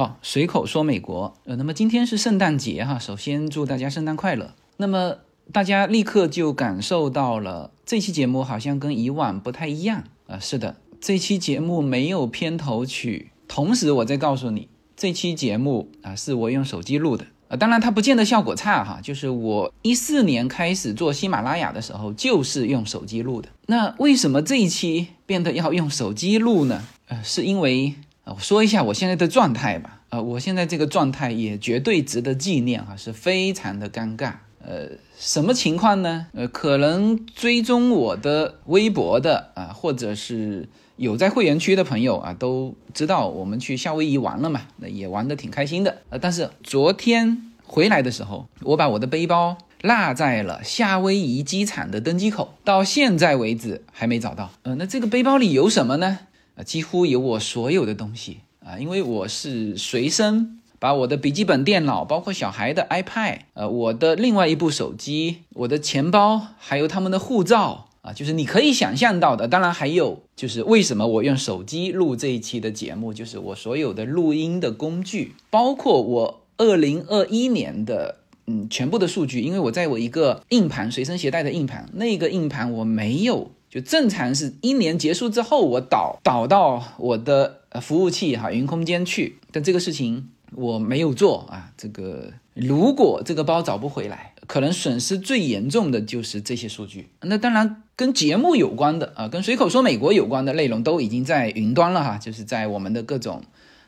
好，随口说美国，呃，那么今天是圣诞节哈，首先祝大家圣诞快乐。那么大家立刻就感受到了这期节目好像跟以往不太一样啊。是的，这期节目没有片头曲，同时我再告诉你，这期节目啊是我用手机录的啊，当然它不见得效果差哈。就是我一四年开始做喜马拉雅的时候，就是用手机录的。那为什么这一期变得要用手机录呢？呃，是因为。啊我说一下我现在的状态吧，呃，我现在这个状态也绝对值得纪念哈，是非常的尴尬。呃，什么情况呢？呃，可能追踪我的微博的啊，或者是有在会员区的朋友啊，都知道我们去夏威夷玩了嘛，那也玩的挺开心的。呃，但是昨天回来的时候，我把我的背包落在了夏威夷机场的登机口，到现在为止还没找到。呃，那这个背包里有什么呢？几乎有我所有的东西啊，因为我是随身把我的笔记本电脑，包括小孩的 iPad，呃，我的另外一部手机，我的钱包，还有他们的护照啊，就是你可以想象到的。当然还有就是为什么我用手机录这一期的节目，就是我所有的录音的工具，包括我二零二一年的嗯全部的数据，因为我在我一个硬盘随身携带的硬盘，那个硬盘我没有。就正常是一年结束之后，我导导到我的服务器哈云空间去，但这个事情我没有做啊。这个如果这个包找不回来，可能损失最严重的就是这些数据。那当然跟节目有关的啊，跟随口说美国有关的内容都已经在云端了哈，就是在我们的各种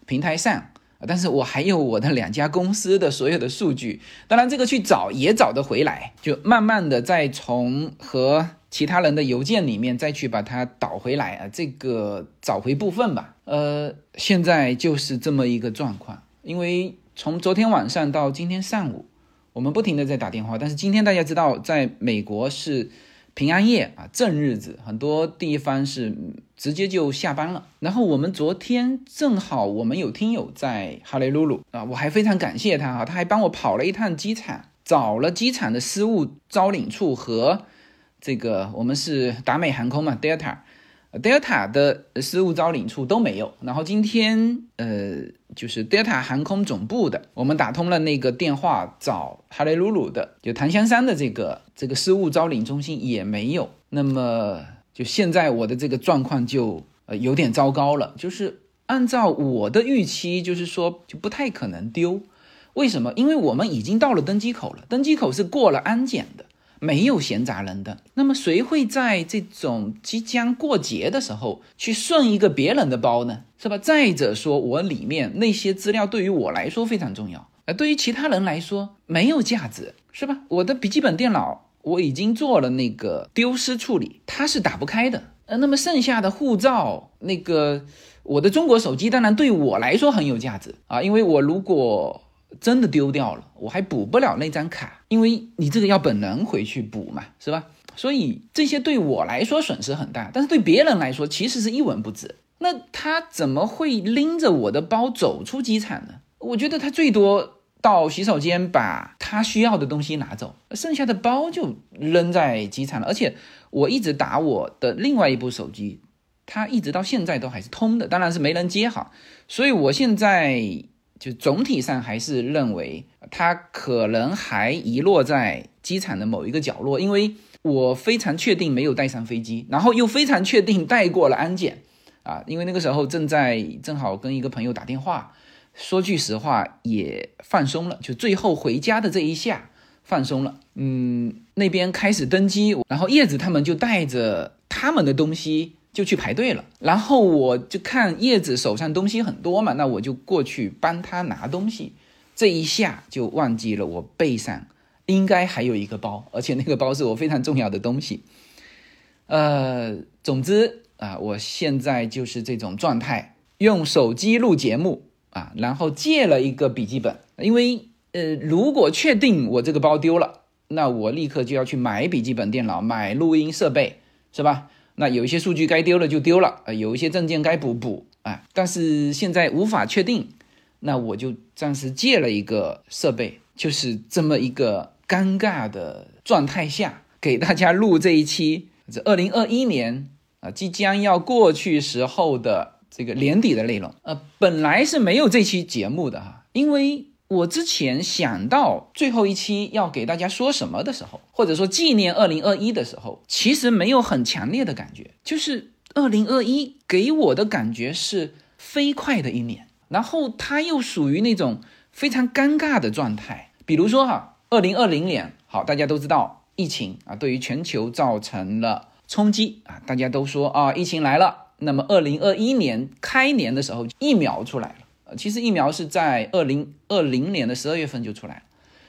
平台上。但是我还有我的两家公司的所有的数据，当然这个去找也找得回来，就慢慢的再从和。其他人的邮件里面再去把它导回来啊，这个找回部分吧。呃，现在就是这么一个状况，因为从昨天晚上到今天上午，我们不停的在打电话。但是今天大家知道，在美国是平安夜啊，正日子，很多地方是直接就下班了。然后我们昨天正好我们有听友在哈雷露露啊，我还非常感谢他哈，他还帮我跑了一趟机场，找了机场的失物招领处和。这个我们是达美航空嘛，Delta，Delta 的失物招领处都没有。然后今天呃，就是 Delta 航空总部的，我们打通了那个电话找哈雷鲁鲁的，就檀香山的这个这个失物招领中心也没有。那么就现在我的这个状况就呃有点糟糕了，就是按照我的预期，就是说就不太可能丢。为什么？因为我们已经到了登机口了，登机口是过了安检的。没有闲杂人的，那么谁会在这种即将过节的时候去顺一个别人的包呢？是吧？再者说，我里面那些资料对于我来说非常重要，而对于其他人来说没有价值，是吧？我的笔记本电脑我已经做了那个丢失处理，它是打不开的。呃，那么剩下的护照，那个我的中国手机，当然对我来说很有价值啊，因为我如果。真的丢掉了，我还补不了那张卡，因为你这个要本人回去补嘛，是吧？所以这些对我来说损失很大，但是对别人来说其实是一文不值。那他怎么会拎着我的包走出机场呢？我觉得他最多到洗手间把他需要的东西拿走，剩下的包就扔在机场了。而且我一直打我的另外一部手机，它一直到现在都还是通的，当然是没人接好。所以我现在。就总体上还是认为它可能还遗落在机场的某一个角落，因为我非常确定没有带上飞机，然后又非常确定带过了安检啊，因为那个时候正在正好跟一个朋友打电话，说句实话也放松了，就最后回家的这一下放松了，嗯，那边开始登机，然后叶子他们就带着他们的东西。就去排队了，然后我就看叶子手上东西很多嘛，那我就过去帮他拿东西，这一下就忘记了我背上应该还有一个包，而且那个包是我非常重要的东西。呃，总之啊，我现在就是这种状态，用手机录节目啊，然后借了一个笔记本，因为呃，如果确定我这个包丢了，那我立刻就要去买笔记本电脑，买录音设备，是吧？那有一些数据该丢了就丢了啊，有一些证件该补补啊，但是现在无法确定，那我就暂时借了一个设备，就是这么一个尴尬的状态下，给大家录这一期，这二零二一年啊即将要过去时候的这个年底的内容。呃，本来是没有这期节目的哈，因为我之前想到最后一期要给大家说什么的时候，或者说纪念二零二一的时候，其实没有很强烈的感觉，就是二零二一给我的感觉是飞快的一年，然后它又属于那种非常尴尬的状态。比如说哈，二零二零年，好，大家都知道疫情啊，对于全球造成了冲击啊，大家都说啊，疫情来了。那么二零二一年开年的时候，疫苗出来了。其实疫苗是在二零二零年的十二月份就出来。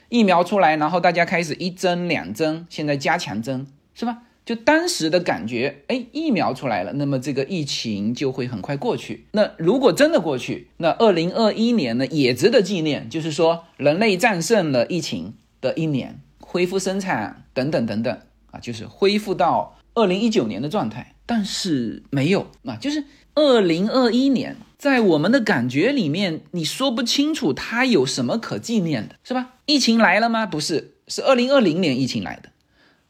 疫苗出来，然后大家开始一针两针，现在加强针，是吧？就当时的感觉，哎，疫苗出来了，那么这个疫情就会很快过去。那如果真的过去，那二零二一年呢也值得纪念，就是说人类战胜了疫情的一年，恢复生产等等等等啊，就是恢复到二零一九年的状态。但是没有啊，就是二零二一年，在我们的感觉里面，你说不清楚它有什么可纪念的，是吧？疫情来了吗？不是，是二零二零年疫情来的。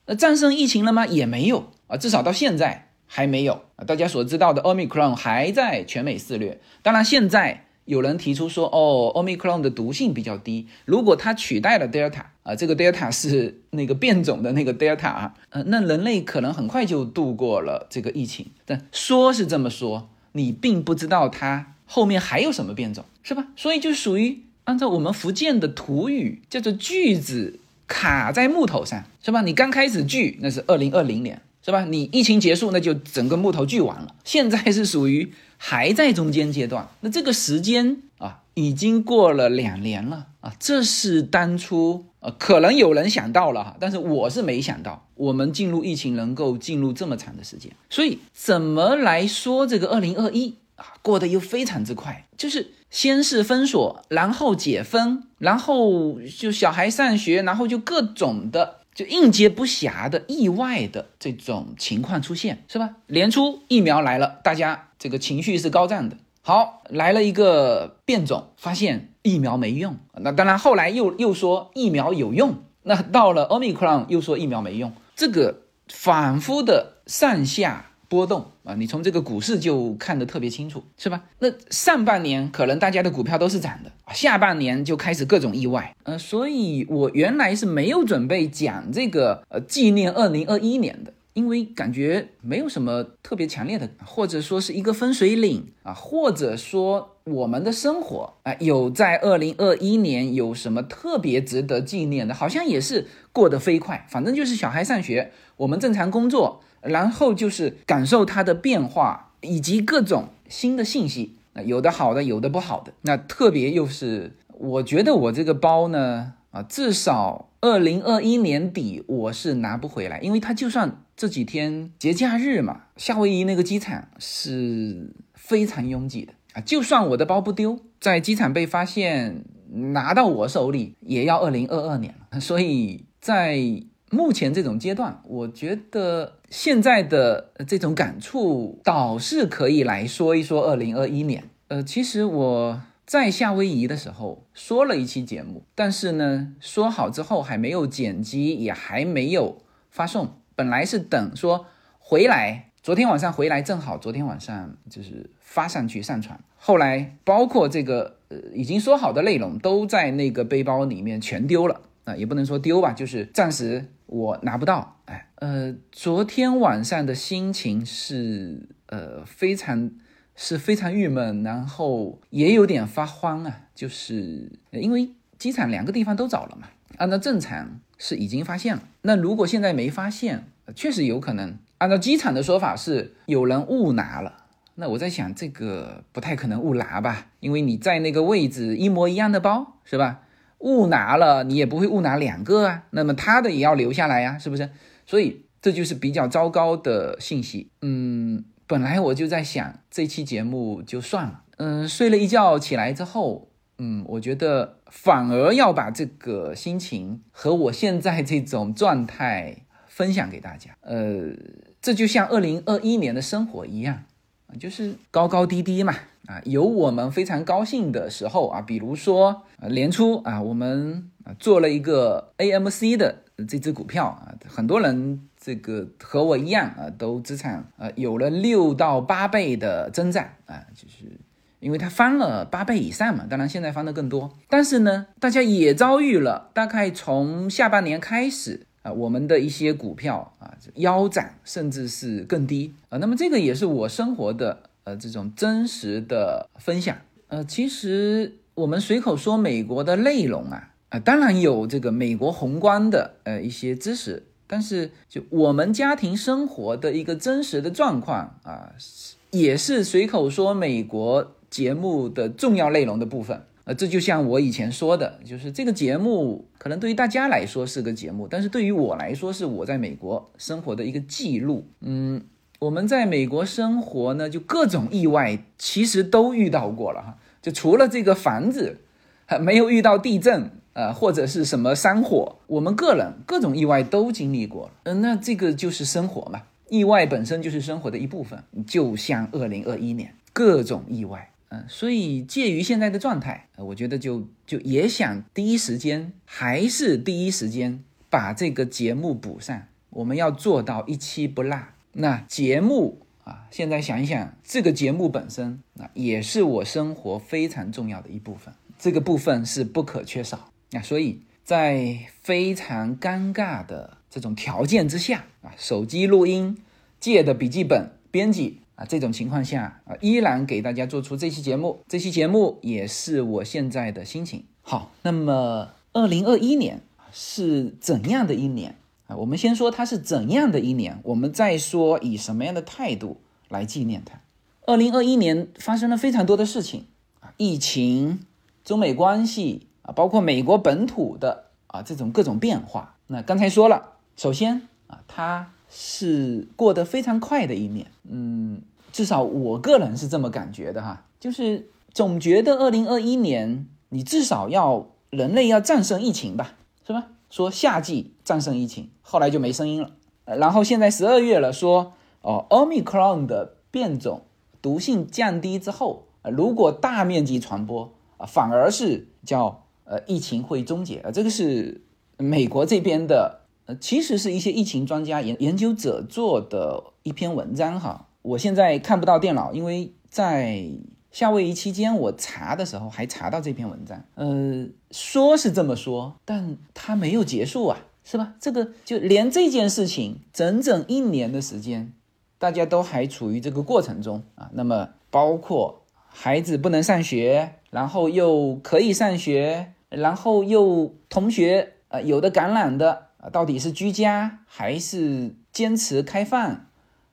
那战胜疫情了吗？也没有啊，至少到现在还没有啊。大家所知道的 Omicron 还在全美肆虐。当然，现在有人提出说，哦，Omicron 的毒性比较低，如果它取代了 Delta 啊，这个 Delta 是那个变种的那个 Delta 啊，呃，那人类可能很快就度过了这个疫情。但说是这么说，你并不知道它后面还有什么变种，是吧？所以就属于按照我们福建的土语叫做锯子。卡在木头上是吧？你刚开始锯那是二零二零年是吧？你疫情结束那就整个木头锯完了。现在是属于还在中间阶段，那这个时间啊已经过了两年了啊，这是当初呃可能有人想到了哈，但是我是没想到我们进入疫情能够进入这么长的时间。所以怎么来说这个二零二一啊过得又非常之快，就是。先是封锁，然后解封，然后就小孩上学，然后就各种的就应接不暇的意外的这种情况出现，是吧？年初疫苗来了，大家这个情绪是高涨的。好，来了一个变种，发现疫苗没用。那当然，后来又又说疫苗有用。那到了 Omicron 又说疫苗没用，这个反复的上下。波动啊，你从这个股市就看得特别清楚，是吧？那上半年可能大家的股票都是涨的，下半年就开始各种意外，呃，所以我原来是没有准备讲这个呃纪念二零二一年的，因为感觉没有什么特别强烈的，或者说是一个分水岭啊，或者说我们的生活啊有在二零二一年有什么特别值得纪念的，好像也是过得飞快，反正就是小孩上学，我们正常工作。然后就是感受它的变化，以及各种新的信息，那有的好的，有的不好的。那特别又是，我觉得我这个包呢，啊，至少二零二一年底我是拿不回来，因为它就算这几天节假日嘛，夏威夷那个机场是非常拥挤的啊，就算我的包不丢，在机场被发现拿到我手里，也要二零二二年了。所以在目前这种阶段，我觉得现在的这种感触倒是可以来说一说二零二一年。呃，其实我在夏威夷的时候说了一期节目，但是呢，说好之后还没有剪辑，也还没有发送。本来是等说回来，昨天晚上回来正好，昨天晚上就是发上去上传。后来包括这个呃已经说好的内容都在那个背包里面全丢了啊，也不能说丢吧，就是暂时。我拿不到，哎，呃，昨天晚上的心情是，呃，非常是非常郁闷，然后也有点发慌啊，就是因为机场两个地方都找了嘛，按照正常是已经发现了，那如果现在没发现，确实有可能，按照机场的说法是有人误拿了，那我在想这个不太可能误拿吧，因为你在那个位置一模一样的包，是吧？误拿了，你也不会误拿两个啊，那么他的也要留下来呀，是不是？所以这就是比较糟糕的信息。嗯，本来我就在想这期节目就算了。嗯，睡了一觉起来之后，嗯，我觉得反而要把这个心情和我现在这种状态分享给大家。呃，这就像二零二一年的生活一样啊，就是高高低低嘛。啊，有我们非常高兴的时候啊，比如说啊年初啊，我们啊做了一个 AMC 的这只股票啊，很多人这个和我一样啊，都资产呃有了六到八倍的增长啊，就是因为它翻了八倍以上嘛。当然现在翻的更多，但是呢，大家也遭遇了大概从下半年开始啊，我们的一些股票啊腰斩，甚至是更低啊。那么这个也是我生活的呃这种真实的分享。呃，其实我们随口说美国的内容啊啊，当然有这个美国宏观的呃一些知识。但是，就我们家庭生活的一个真实的状况啊，也是随口说美国节目的重要内容的部分。呃，这就像我以前说的，就是这个节目可能对于大家来说是个节目，但是对于我来说是我在美国生活的一个记录。嗯，我们在美国生活呢，就各种意外其实都遇到过了哈，就除了这个房子，还没有遇到地震。呃，或者是什么山火，我们个人各种意外都经历过了。嗯，那这个就是生活嘛，意外本身就是生活的一部分。就像二零二一年各种意外，所以介于现在的状态，我觉得就就也想第一时间，还是第一时间把这个节目补上。我们要做到一期不落。那节目啊，现在想一想，这个节目本身啊，也是我生活非常重要的一部分，这个部分是不可缺少。那所以，在非常尴尬的这种条件之下啊，手机录音、借的笔记本编辑啊，这种情况下啊，依然给大家做出这期节目。这期节目也是我现在的心情。好，那么二零二一年是怎样的一年啊？我们先说它是怎样的一年，我们再说以什么样的态度来纪念它。二零二一年发生了非常多的事情啊，疫情、中美关系。啊，包括美国本土的啊这种各种变化。那刚才说了，首先啊，它是过得非常快的一年。嗯，至少我个人是这么感觉的哈，就是总觉得二零二一年你至少要人类要战胜疫情吧，是吧？说夏季战胜疫情，后来就没声音了。然后现在十二月了，说哦，Omicron 的变种毒性降低之后，如果大面积传播啊，反而是叫。呃，疫情会终结啊，这个是美国这边的，呃，其实是一些疫情专家研研究者做的一篇文章哈。我现在看不到电脑，因为在夏威夷期间我查的时候还查到这篇文章。呃，说是这么说，但它没有结束啊，是吧？这个就连这件事情整整一年的时间，大家都还处于这个过程中啊。那么包括孩子不能上学。然后又可以上学，然后又同学呃有的感染的啊，到底是居家还是坚持开放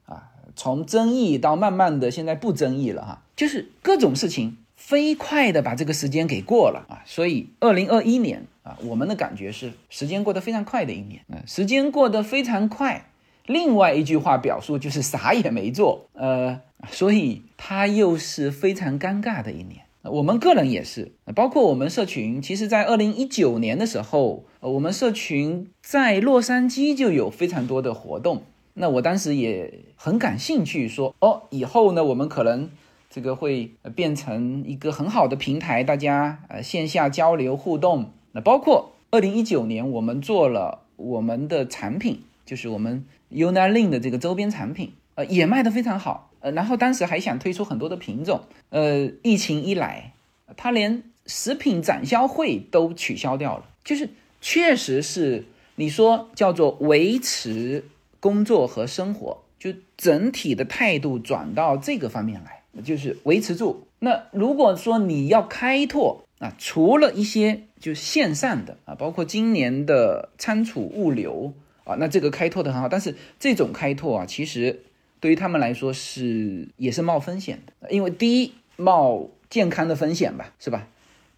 啊？从争议到慢慢的现在不争议了哈，就是各种事情飞快的把这个时间给过了啊。所以二零二一年啊，我们的感觉是时间过得非常快的一年啊，时间过得非常快。另外一句话表述就是啥也没做，呃，所以它又是非常尴尬的一年。我们个人也是，包括我们社群，其实，在二零一九年的时候，我们社群在洛杉矶就有非常多的活动。那我当时也很感兴趣，说哦，以后呢，我们可能这个会变成一个很好的平台，大家呃线下交流互动。那包括二零一九年，我们做了我们的产品，就是我们 Unalin 的这个周边产品，呃，也卖得非常好。呃，然后当时还想推出很多的品种，呃，疫情一来，他连食品展销会都取消掉了，就是确实是你说叫做维持工作和生活，就整体的态度转到这个方面来，就是维持住。那如果说你要开拓啊，除了一些就线上的啊，包括今年的仓储物流啊，那这个开拓的很好，但是这种开拓啊，其实。对于他们来说是也是冒风险的，因为第一冒健康的风险吧，是吧？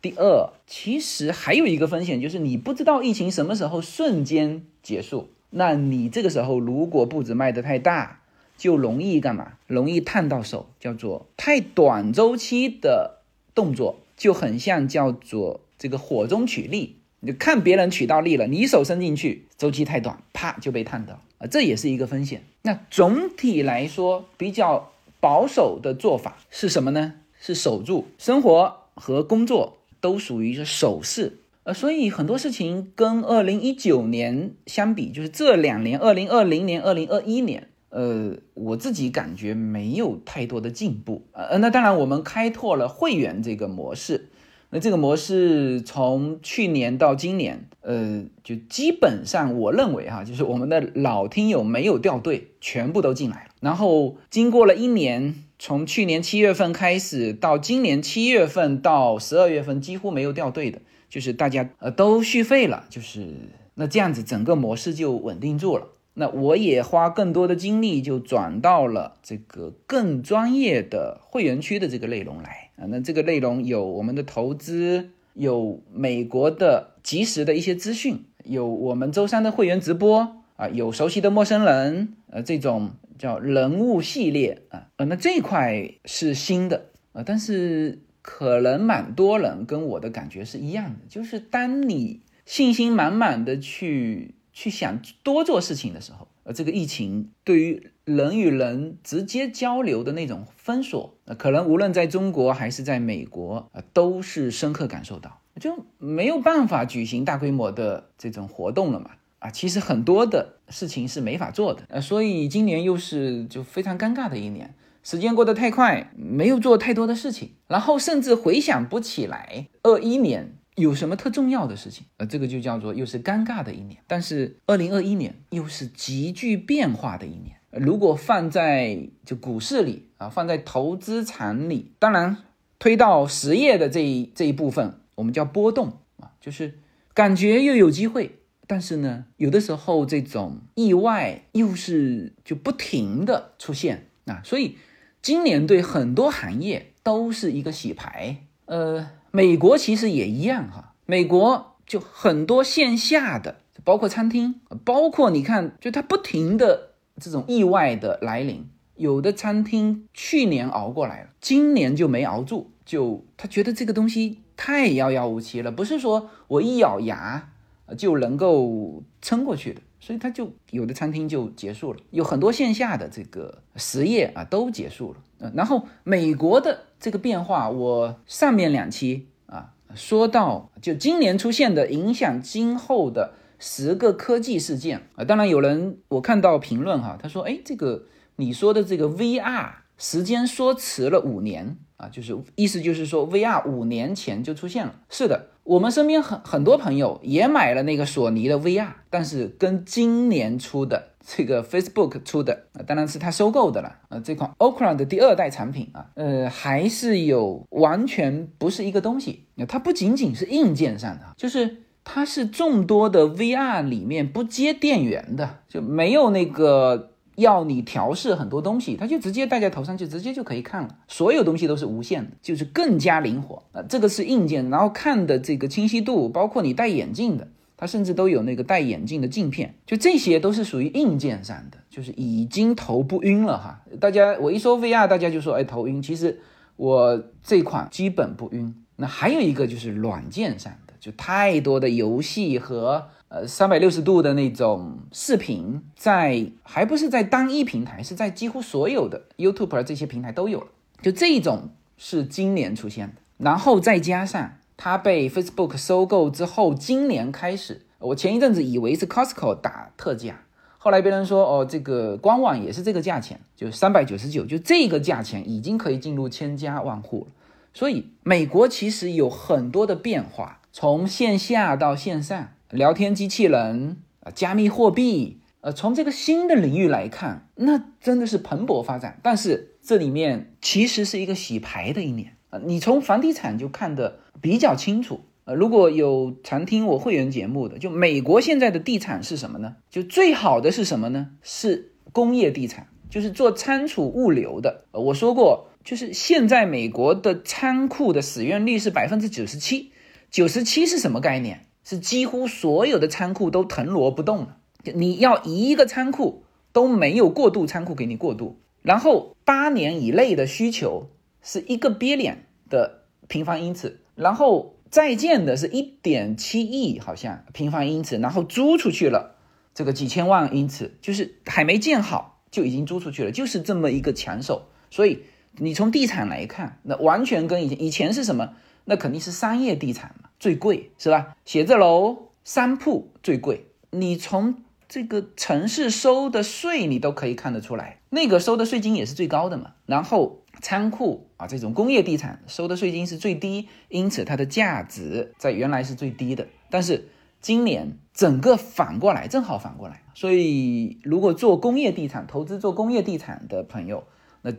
第二，其实还有一个风险就是你不知道疫情什么时候瞬间结束，那你这个时候如果步子迈得太大，就容易干嘛？容易烫到手，叫做太短周期的动作就很像叫做这个火中取栗，你看别人取到利了，你手伸进去，周期太短，啪就被烫到啊。这也是一个风险。那总体来说，比较保守的做法是什么呢？是守住生活和工作都属于是守势，呃，所以很多事情跟二零一九年相比，就是这两年，二零二零年、二零二一年，呃，我自己感觉没有太多的进步。呃，那当然，我们开拓了会员这个模式。那这个模式从去年到今年，呃，就基本上我认为哈，就是我们的老听友没有掉队，全部都进来了。然后经过了一年，从去年七月份开始到今年七月份到十二月份，几乎没有掉队的，就是大家呃都续费了，就是那这样子整个模式就稳定住了。那我也花更多的精力就转到了这个更专业的会员区的这个内容来。啊，那这个内容有我们的投资，有美国的及时的一些资讯，有我们周三的会员直播啊，有熟悉的陌生人，呃，这种叫人物系列啊，呃，那这块是新的啊，但是可能蛮多人跟我的感觉是一样的，就是当你信心满满的去去想多做事情的时候，呃，这个疫情对于。人与人直接交流的那种封锁，呃，可能无论在中国还是在美国，啊，都是深刻感受到，就没有办法举行大规模的这种活动了嘛，啊，其实很多的事情是没法做的，呃，所以今年又是就非常尴尬的一年，时间过得太快，没有做太多的事情，然后甚至回想不起来二一年。有什么特重要的事情？呃，这个就叫做又是尴尬的一年。但是二零二一年又是极具变化的一年。如果放在就股市里啊，放在投资场里，当然推到实业的这一这一部分，我们叫波动啊，就是感觉又有机会，但是呢，有的时候这种意外又是就不停的出现啊，所以今年对很多行业都是一个洗牌，呃。美国其实也一样哈，美国就很多线下的，包括餐厅，包括你看，就它不停的这种意外的来临，有的餐厅去年熬过来了，今年就没熬住，就他觉得这个东西太遥遥无期了，不是说我一咬牙就能够撑过去的，所以他就有的餐厅就结束了，有很多线下的这个实业啊都结束了。嗯然后美国的这个变化，我上面两期啊说到，就今年出现的影响今后的十个科技事件啊，当然有人我看到评论哈，他说，哎，这个你说的这个 VR 时间说迟了五年啊，就是意思就是说 VR 五年前就出现了，是的。我们身边很很多朋友也买了那个索尼的 VR，但是跟今年出的这个 Facebook 出的，当然是他收购的了。呃，这款 Oculus 的第二代产品啊，呃，还是有完全不是一个东西。它不仅仅是硬件上的，就是它是众多的 VR 里面不接电源的，就没有那个。要你调试很多东西，它就直接戴在头上，就直接就可以看了。所有东西都是无线的，就是更加灵活啊。这个是硬件，然后看的这个清晰度，包括你戴眼镜的，它甚至都有那个戴眼镜的镜片，就这些都是属于硬件上的，就是已经头不晕了哈。大家我一说 VR，大家就说哎头晕，其实我这款基本不晕。那还有一个就是软件上的，就太多的游戏和。呃，三百六十度的那种视频，在还不是在单一平台，是在几乎所有的 YouTube 这些平台都有了。就这一种是今年出现的，然后再加上它被 Facebook 收购之后，今年开始，我前一阵子以为是 Costco 打特价，后来别人说哦，这个官网也是这个价钱，就三百九十九，就这个价钱已经可以进入千家万户了。所以美国其实有很多的变化，从线下到线上。聊天机器人啊，加密货币，呃，从这个新的领域来看，那真的是蓬勃发展。但是这里面其实是一个洗牌的一年啊，你从房地产就看得比较清楚呃，如果有常听我会员节目的，就美国现在的地产是什么呢？就最好的是什么呢？是工业地产，就是做仓储物流的。我说过，就是现在美国的仓库的使用率是百分之九十七，九十七是什么概念？是几乎所有的仓库都腾挪不动了，你要一个仓库都没有过渡仓库给你过渡，然后八年以内的需求是一个 billion 的平方英尺，然后在建的是一点七亿好像平方英尺，然后租出去了这个几千万英尺，就是还没建好就已经租出去了，就是这么一个抢手。所以你从地产来看，那完全跟以前以前是什么？那肯定是商业地产嘛。最贵，是吧？写字楼、商铺最贵，你从这个城市收的税，你都可以看得出来，那个收的税金也是最高的嘛。然后仓库啊，这种工业地产收的税金是最低，因此它的价值在原来是最低的。但是今年整个反过来，正好反过来。所以如果做工业地产投资做工业地产的朋友，那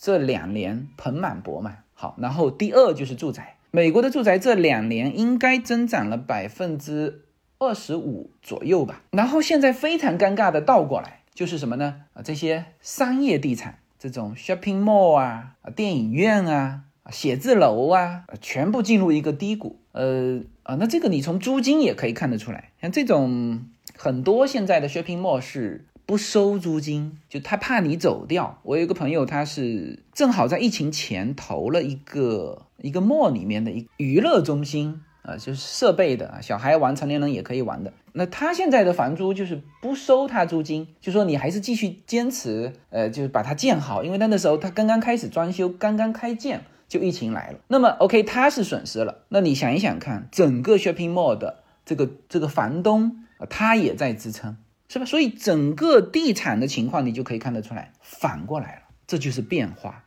这两年盆满钵满。好，然后第二就是住宅，美国的住宅这两年应该增长了百分之。二十五左右吧，然后现在非常尴尬的倒过来，就是什么呢？啊，这些商业地产，这种 shopping mall 啊，啊，电影院啊，写字楼啊，全部进入一个低谷。呃，啊，那这个你从租金也可以看得出来，像这种很多现在的 shopping mall 是不收租金，就他怕你走掉。我有一个朋友，他是正好在疫情前投了一个一个 mall 里面的一娱乐中心。啊，就是设备的，小孩玩，成年人也可以玩的。那他现在的房租就是不收他租金，就说你还是继续坚持，呃，就是把它建好，因为那个时候他刚刚开始装修，刚刚开建就疫情来了。那么 OK，他是损失了。那你想一想看，整个 shopping mall 的这个这个房东，他也在支撑，是吧？所以整个地产的情况你就可以看得出来，反过来了，这就是变化，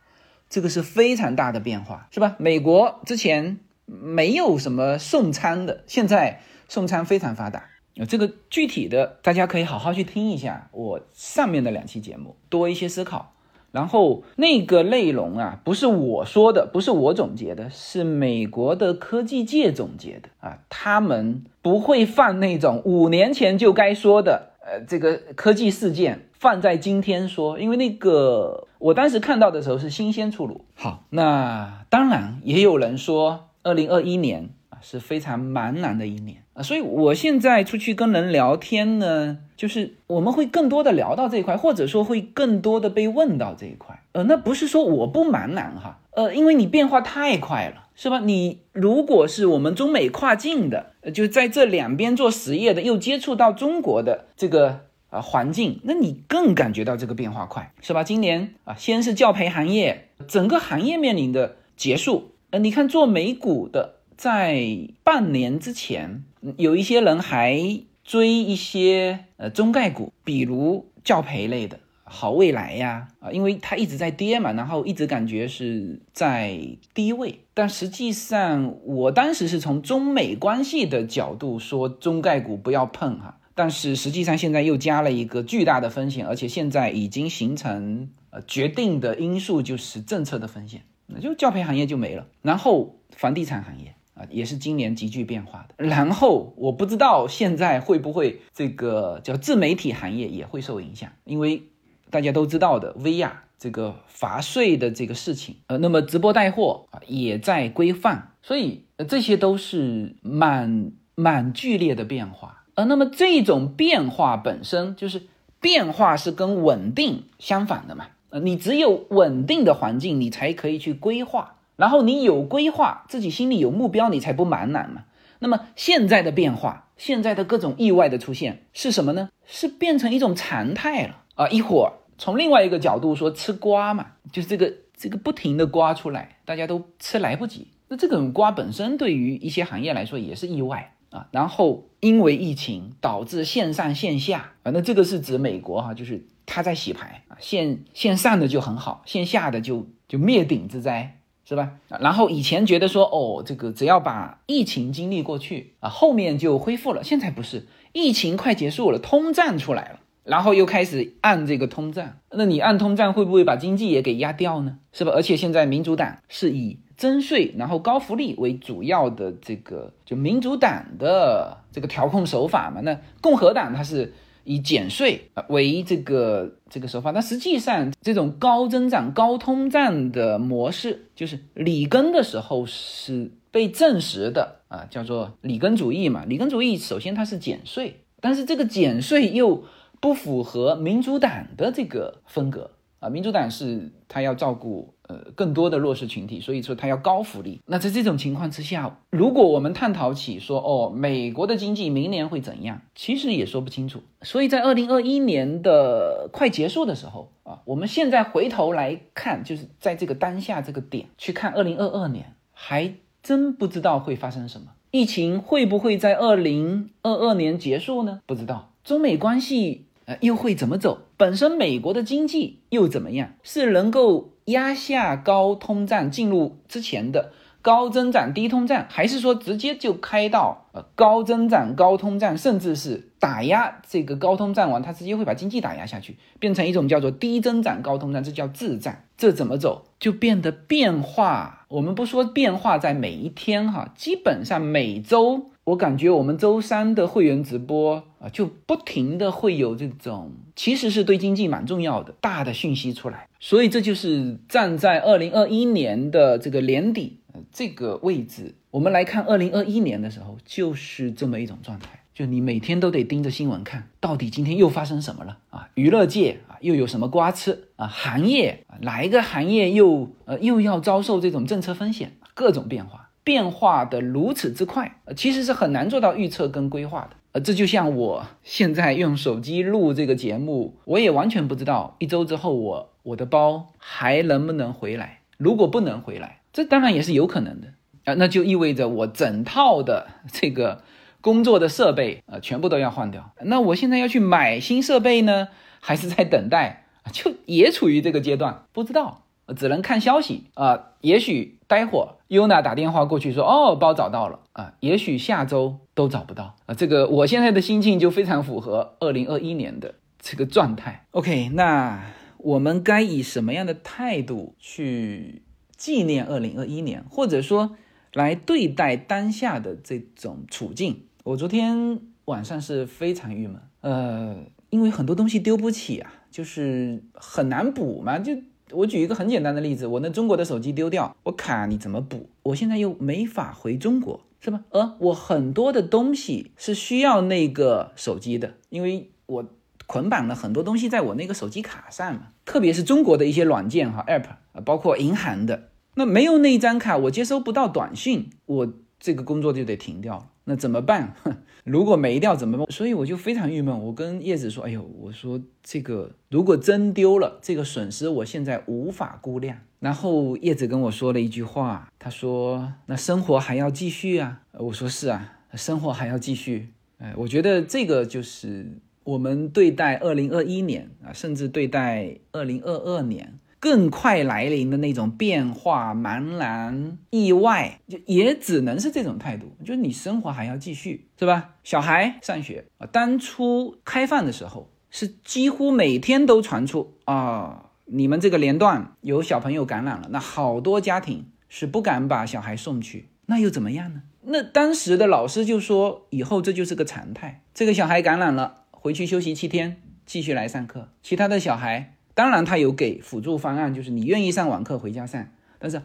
这个是非常大的变化，是吧？美国之前。没有什么送餐的，现在送餐非常发达。这个具体的大家可以好好去听一下我上面的两期节目，多一些思考。然后那个内容啊，不是我说的，不是我总结的，是美国的科技界总结的啊。他们不会放那种五年前就该说的，呃，这个科技事件放在今天说，因为那个我当时看到的时候是新鲜出炉。好，那当然也有人说。二零二一年啊是非常茫然的一年啊，所以我现在出去跟人聊天呢，就是我们会更多的聊到这一块，或者说会更多的被问到这一块。呃，那不是说我不茫然哈，呃，因为你变化太快了，是吧？你如果是我们中美跨境的，就在这两边做实业的，又接触到中国的这个啊环境，那你更感觉到这个变化快，是吧？今年啊，先是教培行业，整个行业面临的结束。呃，你看做美股的，在半年之前，有一些人还追一些呃中概股，比如教培类的好未来呀，啊，因为它一直在跌嘛，然后一直感觉是在低位，但实际上我当时是从中美关系的角度说中概股不要碰哈，但是实际上现在又加了一个巨大的风险，而且现在已经形成呃决定的因素就是政策的风险。那就教培行业就没了，然后房地产行业啊也是今年急剧变化的，然后我不知道现在会不会这个叫自媒体行业也会受影响，因为大家都知道的 VR 这个罚税的这个事情，呃，那么直播带货啊也在规范，所以呃这些都是蛮蛮剧烈的变化，呃，那么这种变化本身就是变化是跟稳定相反的嘛。呃，你只有稳定的环境，你才可以去规划。然后你有规划，自己心里有目标，你才不茫然嘛。那么现在的变化，现在的各种意外的出现是什么呢？是变成一种常态了啊！一会儿从另外一个角度说，吃瓜嘛，就是这个这个不停的瓜出来，大家都吃来不及。那这种瓜本身对于一些行业来说也是意外啊。然后因为疫情导致线上线下，反正这个是指美国哈，就是。他在洗牌啊，线线上的就很好，线下的就就灭顶之灾，是吧？然后以前觉得说，哦，这个只要把疫情经历过去啊，后面就恢复了。现在不是，疫情快结束了，通胀出来了，然后又开始按这个通胀，那你按通胀会不会把经济也给压掉呢？是吧？而且现在民主党是以征税然后高福利为主要的这个，就民主党的这个调控手法嘛，那共和党它是。以减税啊为这个这个手法，但实际上这种高增长、高通胀的模式，就是里根的时候是被证实的啊，叫做里根主义嘛。里根主义首先它是减税，但是这个减税又不符合民主党的这个风格啊。民主党是他要照顾。呃，更多的弱势群体，所以说他要高福利。那在这种情况之下，如果我们探讨起说，哦，美国的经济明年会怎样，其实也说不清楚。所以在二零二一年的快结束的时候啊，我们现在回头来看，就是在这个当下这个点去看二零二二年，还真不知道会发生什么。疫情会不会在二零二二年结束呢？不知道。中美关系又会怎么走？本身美国的经济又怎么样？是能够压下高通胀，进入之前的？高增长低通胀，还是说直接就开到呃高增长高通胀，甚至是打压这个高通胀完，它直接会把经济打压下去，变成一种叫做低增长高通胀，这叫滞胀。这怎么走？就变得变化。我们不说变化在每一天哈，基本上每周，我感觉我们周三的会员直播啊，就不停的会有这种，其实是对经济蛮重要的大的讯息出来。所以这就是站在二零二一年的这个年底。这个位置，我们来看二零二一年的时候，就是这么一种状态，就你每天都得盯着新闻看，到底今天又发生什么了啊？娱乐界啊又有什么瓜吃啊？行业哪一个行业又呃又要遭受这种政策风险？各种变化，变化的如此之快，其实是很难做到预测跟规划的。呃，这就像我现在用手机录这个节目，我也完全不知道一周之后我我的包还能不能回来，如果不能回来。这当然也是有可能的啊，那就意味着我整套的这个工作的设备啊，全部都要换掉。那我现在要去买新设备呢，还是在等待？就也处于这个阶段，不知道，只能看消息啊。也许待会儿 Yuna 打电话过去说，哦，包找到了啊。也许下周都找不到啊。这个我现在的心境就非常符合二零二一年的这个状态。OK，那我们该以什么样的态度去？纪念二零二一年，或者说来对待当下的这种处境，我昨天晚上是非常郁闷，呃，因为很多东西丢不起啊，就是很难补嘛。就我举一个很简单的例子，我那中国的手机丢掉，我卡你怎么补？我现在又没法回中国，是吧？而我很多的东西是需要那个手机的，因为我捆绑了很多东西在我那个手机卡上嘛，特别是中国的一些软件哈，app，包括银行的。那没有那一张卡，我接收不到短信，我这个工作就得停掉了。那怎么办？如果没掉怎么办？所以我就非常郁闷。我跟叶子说：“哎呦，我说这个如果真丢了，这个损失我现在无法估量。”然后叶子跟我说了一句话，他说：“那生活还要继续啊。”我说：“是啊，生活还要继续。”哎，我觉得这个就是我们对待二零二一年啊，甚至对待二零二二年。更快来临的那种变化、茫然、意外，就也只能是这种态度。就是你生活还要继续，是吧？小孩上学啊，当初开放的时候是几乎每天都传出啊，你们这个年段有小朋友感染了，那好多家庭是不敢把小孩送去，那又怎么样呢？那当时的老师就说，以后这就是个常态，这个小孩感染了，回去休息七天，继续来上课，其他的小孩。当然，他有给辅助方案，就是你愿意上网课回家上。但是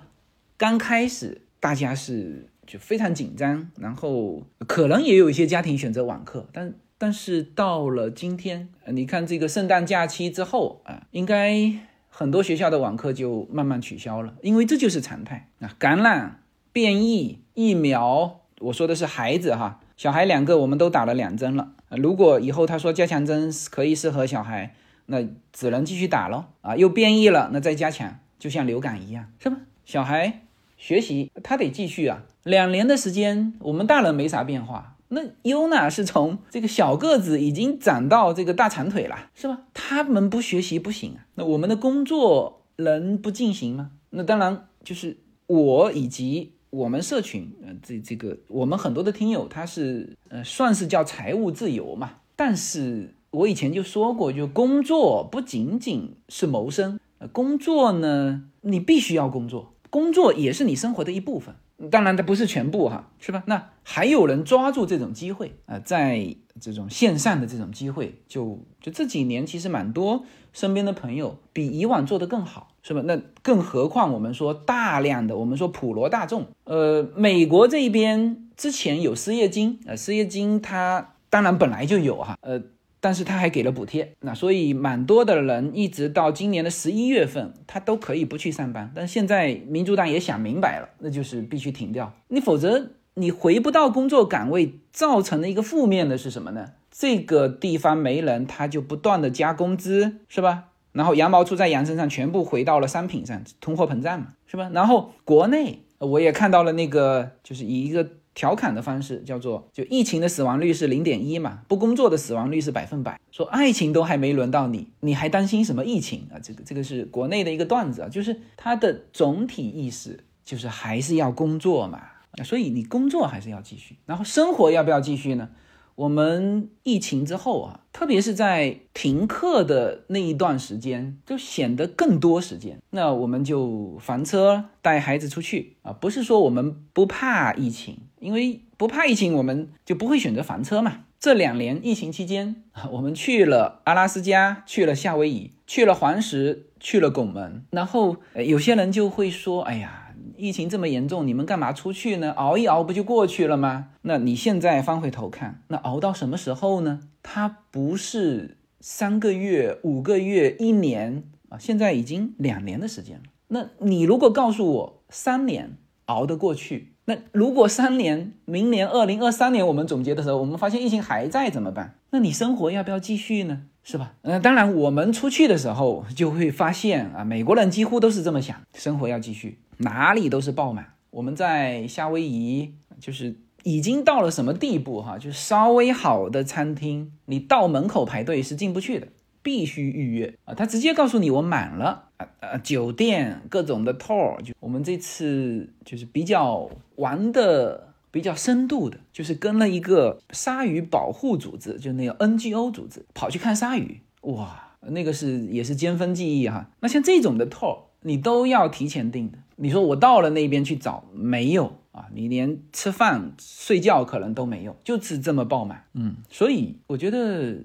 刚开始大家是就非常紧张，然后可能也有一些家庭选择网课。但但是到了今天，你看这个圣诞假期之后啊，应该很多学校的网课就慢慢取消了，因为这就是常态啊。感染、变异、疫苗，我说的是孩子哈，小孩两个我们都打了两针了。如果以后他说加强针可以适合小孩。那只能继续打喽啊！又变异了，那再加强，就像流感一样，是吧？小孩学习他得继续啊。两年的时间，我们大人没啥变化。那优娜是从这个小个子已经长到这个大长腿了，是吧？他们不学习不行啊。那我们的工作能不进行吗？那当然就是我以及我们社群，呃，这这个我们很多的听友，他是呃算是叫财务自由嘛，但是。我以前就说过，就工作不仅仅是谋生，工作呢，你必须要工作，工作也是你生活的一部分。当然，它不是全部哈，是吧？那还有人抓住这种机会啊，在这种线上的这种机会，就就这几年其实蛮多身边的朋友比以往做得更好，是吧？那更何况我们说大量的，我们说普罗大众，呃，美国这边之前有失业金，呃，失业金它当然本来就有哈，呃。但是他还给了补贴，那所以蛮多的人一直到今年的十一月份，他都可以不去上班。但现在民主党也想明白了，那就是必须停掉你，否则你回不到工作岗位，造成的一个负面的是什么呢？这个地方没人，他就不断的加工资，是吧？然后羊毛出在羊身上，全部回到了商品上，通货膨胀嘛，是吧？然后国内我也看到了那个，就是以一个调侃的方式，叫做就疫情的死亡率是零点一嘛，不工作的死亡率是百分百。说爱情都还没轮到你，你还担心什么疫情啊？这个这个是国内的一个段子啊，就是它的总体意思就是还是要工作嘛，所以你工作还是要继续，然后生活要不要继续呢？我们疫情之后啊，特别是在停课的那一段时间，就显得更多时间。那我们就房车带孩子出去啊，不是说我们不怕疫情，因为不怕疫情，我们就不会选择房车嘛。这两年疫情期间，我们去了阿拉斯加，去了夏威夷，去了黄石，去了拱门。然后有些人就会说：“哎呀。”疫情这么严重，你们干嘛出去呢？熬一熬不就过去了吗？那你现在翻回头看，那熬到什么时候呢？它不是三个月、五个月、一年啊，现在已经两年的时间了。那你如果告诉我三年熬得过去，那如果三年，明年二零二三年我们总结的时候，我们发现疫情还在怎么办？那你生活要不要继续呢？是吧？嗯，当然我们出去的时候就会发现啊，美国人几乎都是这么想，生活要继续。哪里都是爆满。我们在夏威夷，就是已经到了什么地步哈？就稍微好的餐厅，你到门口排队是进不去的，必须预约啊。他直接告诉你我满了啊啊！酒店各种的 tour，就我们这次就是比较玩的比较深度的，就是跟了一个鲨鱼保护组织，就那个 NGO 组织，跑去看鲨鱼，哇，那个是也是尖峰记忆哈。那像这种的 tour，你都要提前订的。你说我到了那边去找没有啊？你连吃饭睡觉可能都没有，就是这么爆满。嗯，所以我觉得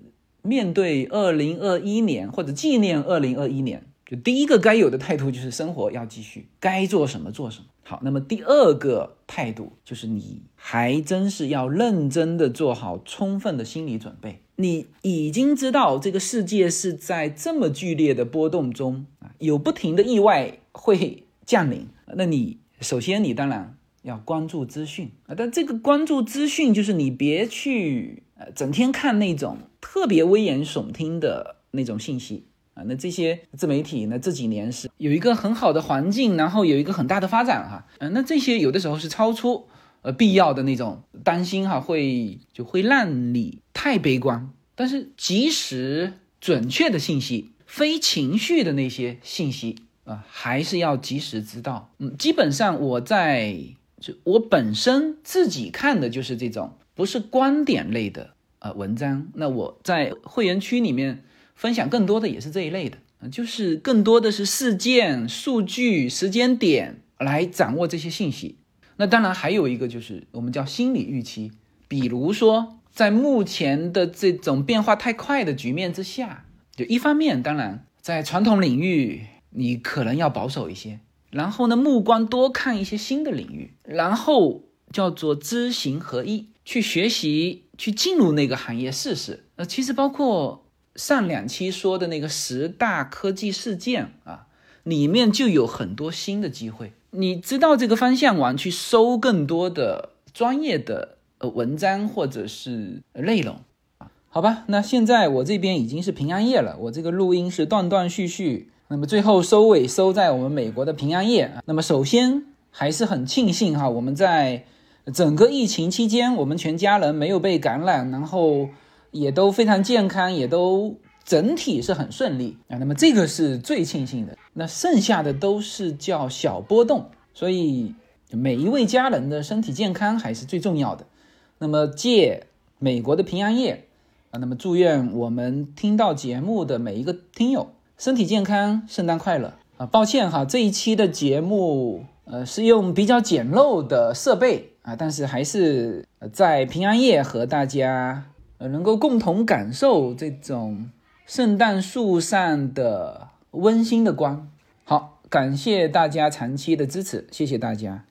面对二零二一年或者纪念二零二一年，就第一个该有的态度就是生活要继续，该做什么做什么。好，那么第二个态度就是你还真是要认真的做好充分的心理准备。你已经知道这个世界是在这么剧烈的波动中啊，有不停的意外会。降临，那你首先你当然要关注资讯啊，但这个关注资讯就是你别去呃整天看那种特别危言耸听的那种信息那这些自媒体呢这几年是有一个很好的环境，然后有一个很大的发展哈。嗯，那这些有的时候是超出呃必要的那种担心哈，会就会让你太悲观。但是及时准确的信息，非情绪的那些信息。啊，还是要及时知道。嗯，基本上我在就我本身自己看的就是这种不是观点类的呃文章。那我在会员区里面分享更多的也是这一类的，就是更多的是事件、数据、时间点来掌握这些信息。那当然还有一个就是我们叫心理预期，比如说在目前的这种变化太快的局面之下，就一方面当然在传统领域。你可能要保守一些，然后呢，目光多看一些新的领域，然后叫做知行合一，去学习，去进入那个行业试试。呃，其实包括上两期说的那个十大科技事件啊，里面就有很多新的机会。你知道这个方向，往去搜更多的专业的呃文章或者是内容啊好吧？那现在我这边已经是平安夜了，我这个录音是断断续续。那么最后收尾收在我们美国的平安夜。那么首先还是很庆幸哈，我们在整个疫情期间，我们全家人没有被感染，然后也都非常健康，也都整体是很顺利啊。那么这个是最庆幸的。那剩下的都是叫小波动，所以每一位家人的身体健康还是最重要的。那么借美国的平安夜啊，那么祝愿我们听到节目的每一个听友。身体健康，圣诞快乐啊！抱歉哈，这一期的节目，呃，是用比较简陋的设备啊，但是还是在平安夜和大家呃能够共同感受这种圣诞树上的温馨的光。好，感谢大家长期的支持，谢谢大家。